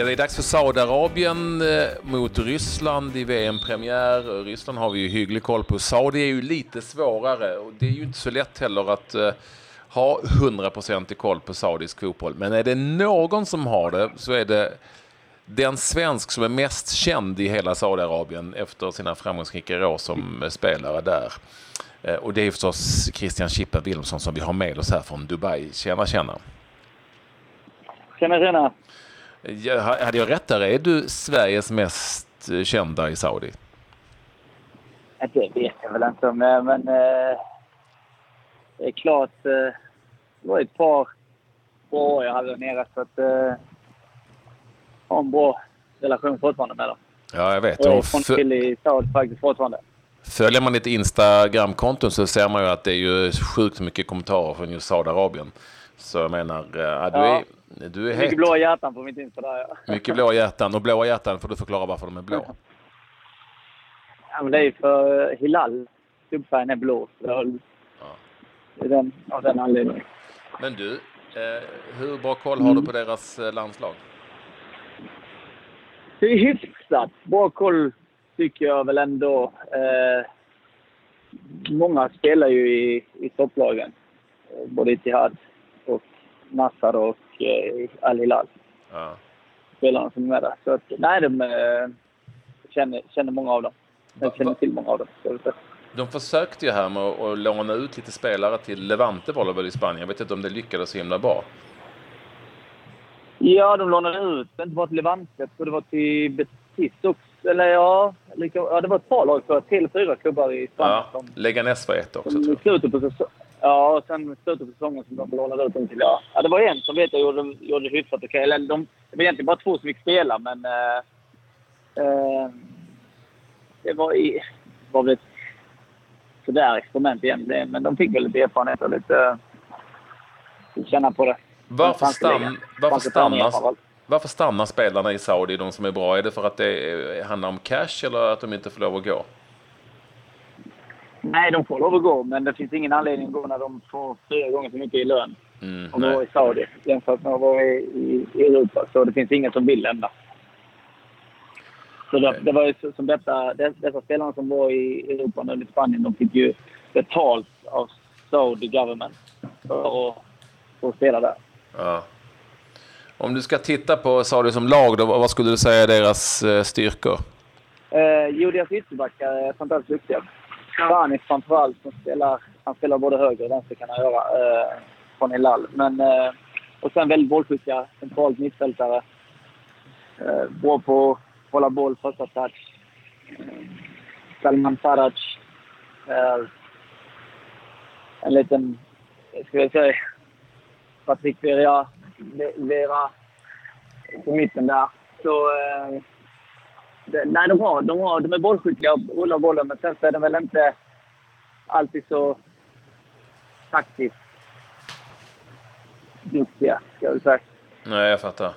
Ja, det är dags för Saudiarabien eh, mot Ryssland i VM-premiär. Ryssland har vi ju hygglig koll på. Saudi är ju lite svårare och det är ju inte så lätt heller att uh, ha 100% koll på saudisk fotboll. Men är det någon som har det så är det den svensk som är mest känd i hela Saudiarabien efter sina framgångsrika år som spelare där. Eh, och det är förstås Christian Chippen Wilhelmsson som vi har med oss här från Dubai. Tjena, tjena! Tjena, tjena! Hade jag rätt där? Är du Sveriges mest kända i Saudi? Det vet jag väl inte om jag är, men eh, det är klart. Eh, det var ett par bra år jag hade nere så att eh, har en bra relation fortfarande med dem. Ja, jag vet. Och är från kille i Saudi faktiskt fortfarande. Följer man ditt Instagramkonto så ser man ju att det är ju sjukt mycket kommentarer från just Saudiarabien. Så jag menar, ja, du ja. är du är Mycket blåa hjärtan på mitt Insta där, ja. Mycket blåa hjärtan. Och blåa hjärtan får du förklara varför de är blå. Ja, men det är för Hilal. Klubbfärgen är blå. Ja. Det är den, av den anledningen. Men du, eh, hur bra koll har mm. du på deras eh, landslag? Det är hyfsat bra koll, tycker jag väl ändå. Eh, många spelar ju i, i topplagen. Eh, både Itihad och Nassar och eh, Al-Hilal. Ja. Spelarna som är med där. Så att, nej, de eh, känner, känner många av dem. Jag känner till många av dem. De försökte ju här med att låna ut lite spelare till Levante var det väl i Spanien. Jag vet inte om det lyckades så himla bra. Ja, de lånade ut. Inte bara till Levante. Jag tror det var till Betis också. Eller ja, ja, det var ett par lag för Till fyra klubbar i Spanien. Ja, Leganes var ett också tror jag. Slutet på, Ja, och sen slutet på säsongen som de lånade ut dem till. Ja. ja, det var en som vet jag gjorde, gjorde hyfsat okej. Eller de, det var egentligen bara två som fick spela, men... Eh, eh, det var, i, var väl ett sådär experiment egentligen. Men de fick väl lite erfarenhet och lite... Uh, känna på det. Varför, stann, varför, stannas, varför stannar spelarna i Saudi, de som är bra? Är det för att det handlar om cash eller att de inte får lov att gå? Nej, de får lov att gå, men det finns ingen anledning att gå när de får fyra gånger så mycket i lön. Mm, och vara i Saudi jämfört med att vara i, i, Europa. Så det finns ingen som vill lämna. Så det, det var ju som detta, dessa spelarna som var i Europa nu i Spanien, de fick ju betalt av Saudi government för att få spela där. Ja. Om du ska titta på Saudi som lag, då, vad skulle du säga är deras eh, styrkor? Eh, jo, deras ytterbackar är fantastiskt duktiga. Karanis framförallt som spelar, han spelar både höger och vänster kan han göra, eh, från Hilal. Men, eh, och sen väldigt bollskickliga, centralt mittfältare. Eh, bra på att hålla boll första touch. Eh, Salman Faraj Eh, en liten, ska vi säga, Patrik Vera, Vera på mitten där. Så eh, nej, de, har, de, har, de är bollskickliga och rullar bollen, men sen så är de väl inte alltid så taktiskt duktiga, ska jag säga. Nej, jag fattar.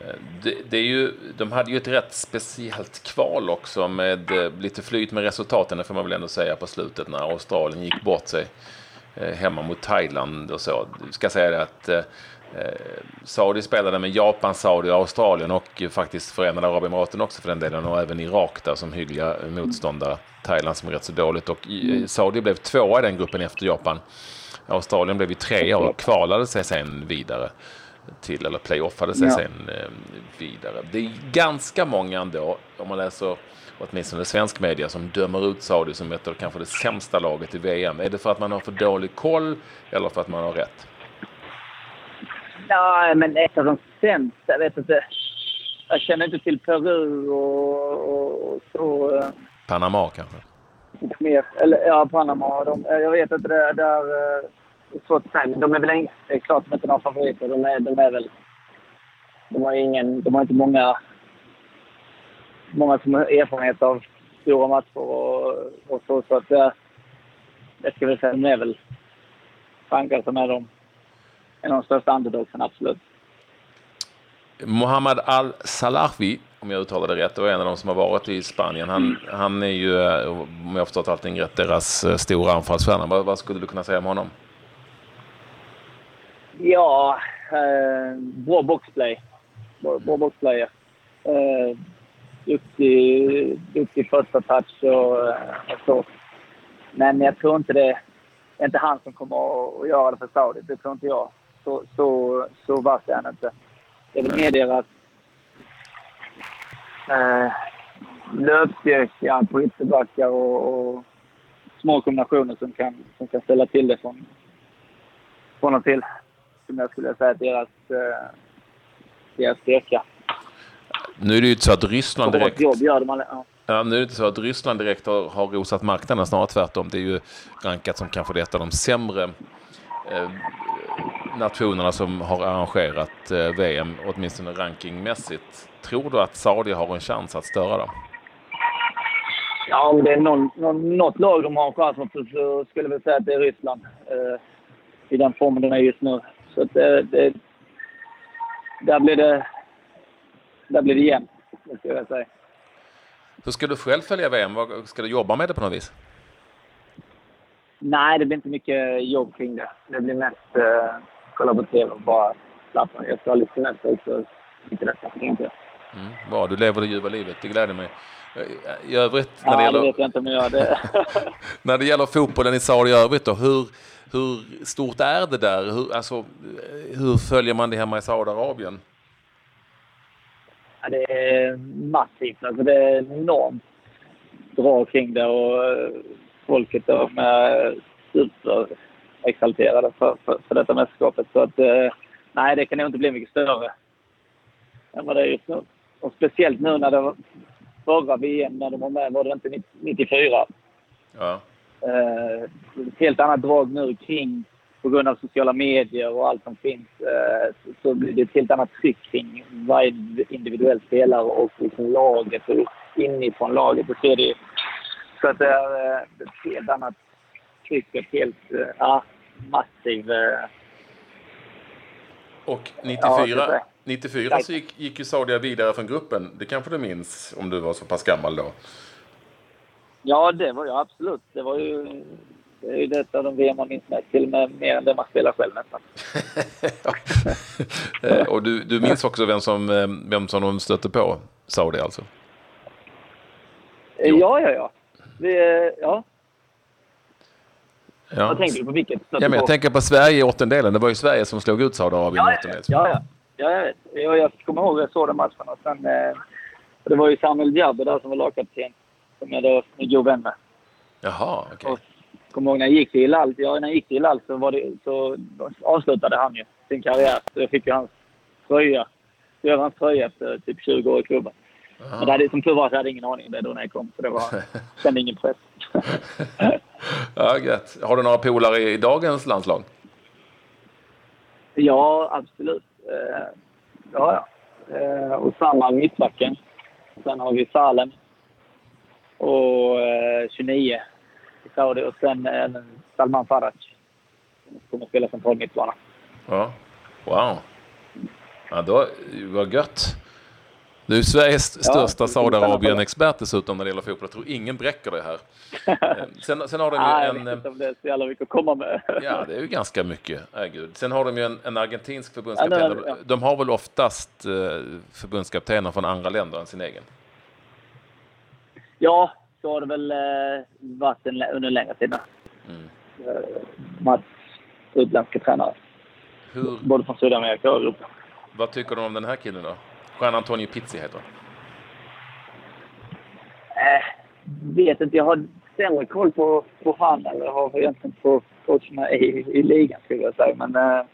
Eh, det, det, är ju, de hade ju ett rätt speciellt kval också med eh, lite flyt med resultaten, det får man väl ändå säga på slutet när Australien gick bort sig eh, hemma mot Thailand och så. Jag ska säga det att Saudi spelade med Japan, Saudi, Australien och faktiskt Förenade Arabemiraten också för den delen och även Irak där som hyggliga motståndare. Thailand som är rätt så dåligt och mm. Saudi blev tvåa i den gruppen efter Japan. Australien blev ju trea och kvalade sig sen vidare till, eller playoffade sig ja. sen eh, vidare. Det är ganska många ändå, om man läser åtminstone svensk media, som dömer ut Saudi som ett av kanske det sämsta laget i VM. Är det för att man har för dålig koll eller för att man har rätt? Ja, men ett av de sämsta. Jag vet inte. Jag känner inte till Peru och, och så. Eh. Panama kanske? Mer, eller, ja, Panama. De, jag vet inte. Det, det är eh, svårt att säga. De är väl inte, det är klart de inte några favoriter. De är, de är väl... De har, ingen, de har inte många, många som har erfarenhet av stora matcher och, och så. Så att det, det ska vi säga, de är väl rankade som är de en av de största underdogsen, absolut. Mohammad Al-Salafi, om jag uttalar det rätt, och en av de som har varit i Spanien. Han, mm. han är ju, om jag har förstått allting rätt, deras eh, stora anfallsstjärna. Vad, vad, skulle du kunna säga om honom? Ja, eh, bra boxplay. Bra, bra boxplayer. Eh, duktig, duktig första touch och, och så. Men jag tror inte det är inte han som kommer att göra det för Saudi. Det tror inte jag. Så, så, så vass är han inte. Det är väl mer deras eh, löpstyrka på ytterbackar och, och små kombinationer som kan, som kan ställa till det från, från och till. Som jag skulle säga är deras, eh, deras styrka. Nu är det ju inte så att Ryssland direkt... Jobb gör de alla, ja. Ja, nu är det inte så att Ryssland direkt har, har rosat marknaden, snarare tvärtom. Det är ju rankat som kanske ett av de sämre eh, nationerna som har arrangerat eh, VM, åtminstone rankingmässigt. Tror du att Saudi har en chans att störa dem? Ja, om det är någon, någon, något lag de har en chans mot så skulle jag säga att det är Ryssland. Eh, I den formen den är just nu. Så att det, det, där blir det, där blir det jämnt, skulle jag säga. Hur ska du själv följa VM? Ska du jobba med det på något vis? Nej, det blir inte mycket jobb kring det. Det blir mest eh, kolla på TV och bara slappa Jag ska ha lite semester också. Inte detta, inte. Mm, bra, du lever det ljuva livet. Det gläder mig. I övrigt, när det ja, gäller... det vet jag inte om jag gör det. när det gäller fotbollen i Saudi i övrigt då, hur, hur stort är det där? Hur, alltså, hur följer man det hemma i Saudiarabien? Ja, det är massivt. Alltså, det är enormt bra kring det och eh, folket de är superexalterade för, för, för detta mästerskapet. Så att, eh, nej, det kan nog inte bli mycket större än vad det är just nu. Och speciellt nu när det var förra VM, när de var med, var det inte 94? Ja. Uh, ett helt annat drag nu kring, på grund av sociala medier och allt som finns, uh, så, blir det ett helt annat tryck kring varje individuell spelare och liksom laget och inifrån laget. Och så, det, så att det är uh, ett helt annat tryck, ett helt uh, massiv... och 94, ja, 94 så gick, gick ju Saudia vidare från gruppen. Det kanske du minns om du var så pass gammal då? Ja, det var jag absolut. Det var ju det är ju detta av de VM man minns mest, till och med mer än det man spelar själv nästan. Eh, och du, du minns också vem som, eh, vem som de stötte på, Saudi alltså? Eh, jo. Ja, ja, ja. Vi, ja. Ja. Vad tänker du på vilket? Ja, men jag tänker på Sverige i åttondelen. Det var ju Sverige som slog ut Saudiarabien ja, i åttondelen. Ja, ja. Ja, jag. Jag, kommer ihåg att jag såg den matchen. Och sen, eh, det var ju Samuel Diabbe där som var lagkapten. Som jag då är god vän med. Jaha, okej. Okay. kommer ihåg när jag gick till Hilal. Ja, när jag gick till Hilal så, var det, så avslutade han ju sin karriär. Så jag fick ju hans tröja. Jag hans tröja efter typ 20 år i klubben. Aha. Men det hade, som tur var så hade jag ingen aning om det då när jag kom. Så det var, kände ingen press. Ja, gött. Har du några polare i dagens landslag? Ja, absolut. Eh, ja, ja. Eh, och samma mittbacken. Sen har vi Salem. Och eh, 29 i Saudi. Och sen eh, Salman Faraj. Kommer spela central mittbana. Ja, wow. Ja, då, vad gött. Du är Sveriges ja, största Saudiarabien-expert dessutom när det gäller fotboll. Jag tror ingen bräcker det här. Eh, sen, sen har de ju Nej, en... Jag vet inte om det är så jävla mycket att komma med. Ja, det är ju ganska mycket. Äh, gud. Sen har de ju en, en argentinsk förbundskapten. Ja, ja. De har väl oftast eh, förbundskaptener från andra länder än sin egen? Ja, så har det väl eh, varit en, under längre tid mm. eh, Mats, utländska tränare. Hur... Både från Sydamerika och Europa. Vad tycker du om den här killen då? Juan Antonio Pizzi heter han. Äh, vet inte. Jag har sämre koll på, på han eller har egentligen på coacherna i, i ligan skulle jag säga. Men äh,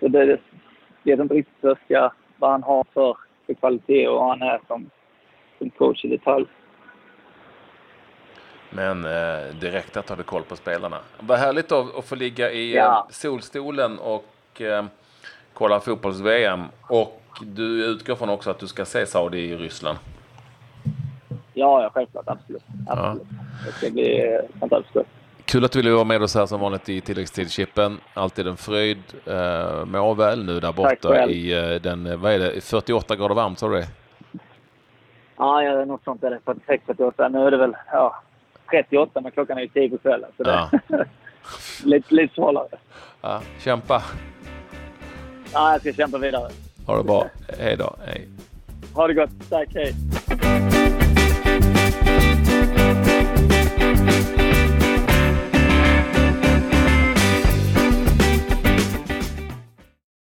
så det, det vet inte riktigt vad, ska, vad han har för, för kvalitet och vad han är som, som coach i detalj. Men eh, direkt att ha koll på spelarna. Vad härligt att, att få ligga i ja. solstolen och eh, kolla fotbolls-VM. Och du utgår från också att du ska se Saudi i Ryssland? Ja, ja självklart. Absolut. absolut. Ja. Det ska bli fantastiskt. Kul att du ville vara med oss här som vanligt i tilläggstidschippen. Alltid en fröjd. Uh, må väl nu där borta i uh, den, vad är det, 48 grader varmt, sa du det? Ja, ja, något sånt är det. 46, 48. Nu är det väl ja, 38, men klockan är ju 10 på kvällen. Så det ja. lite, lite svalare. Ja, kämpa. Ja, jag ska kämpa vidare. Ha det bra. Hej då. Hej. Ha det gott. Tack. Hej.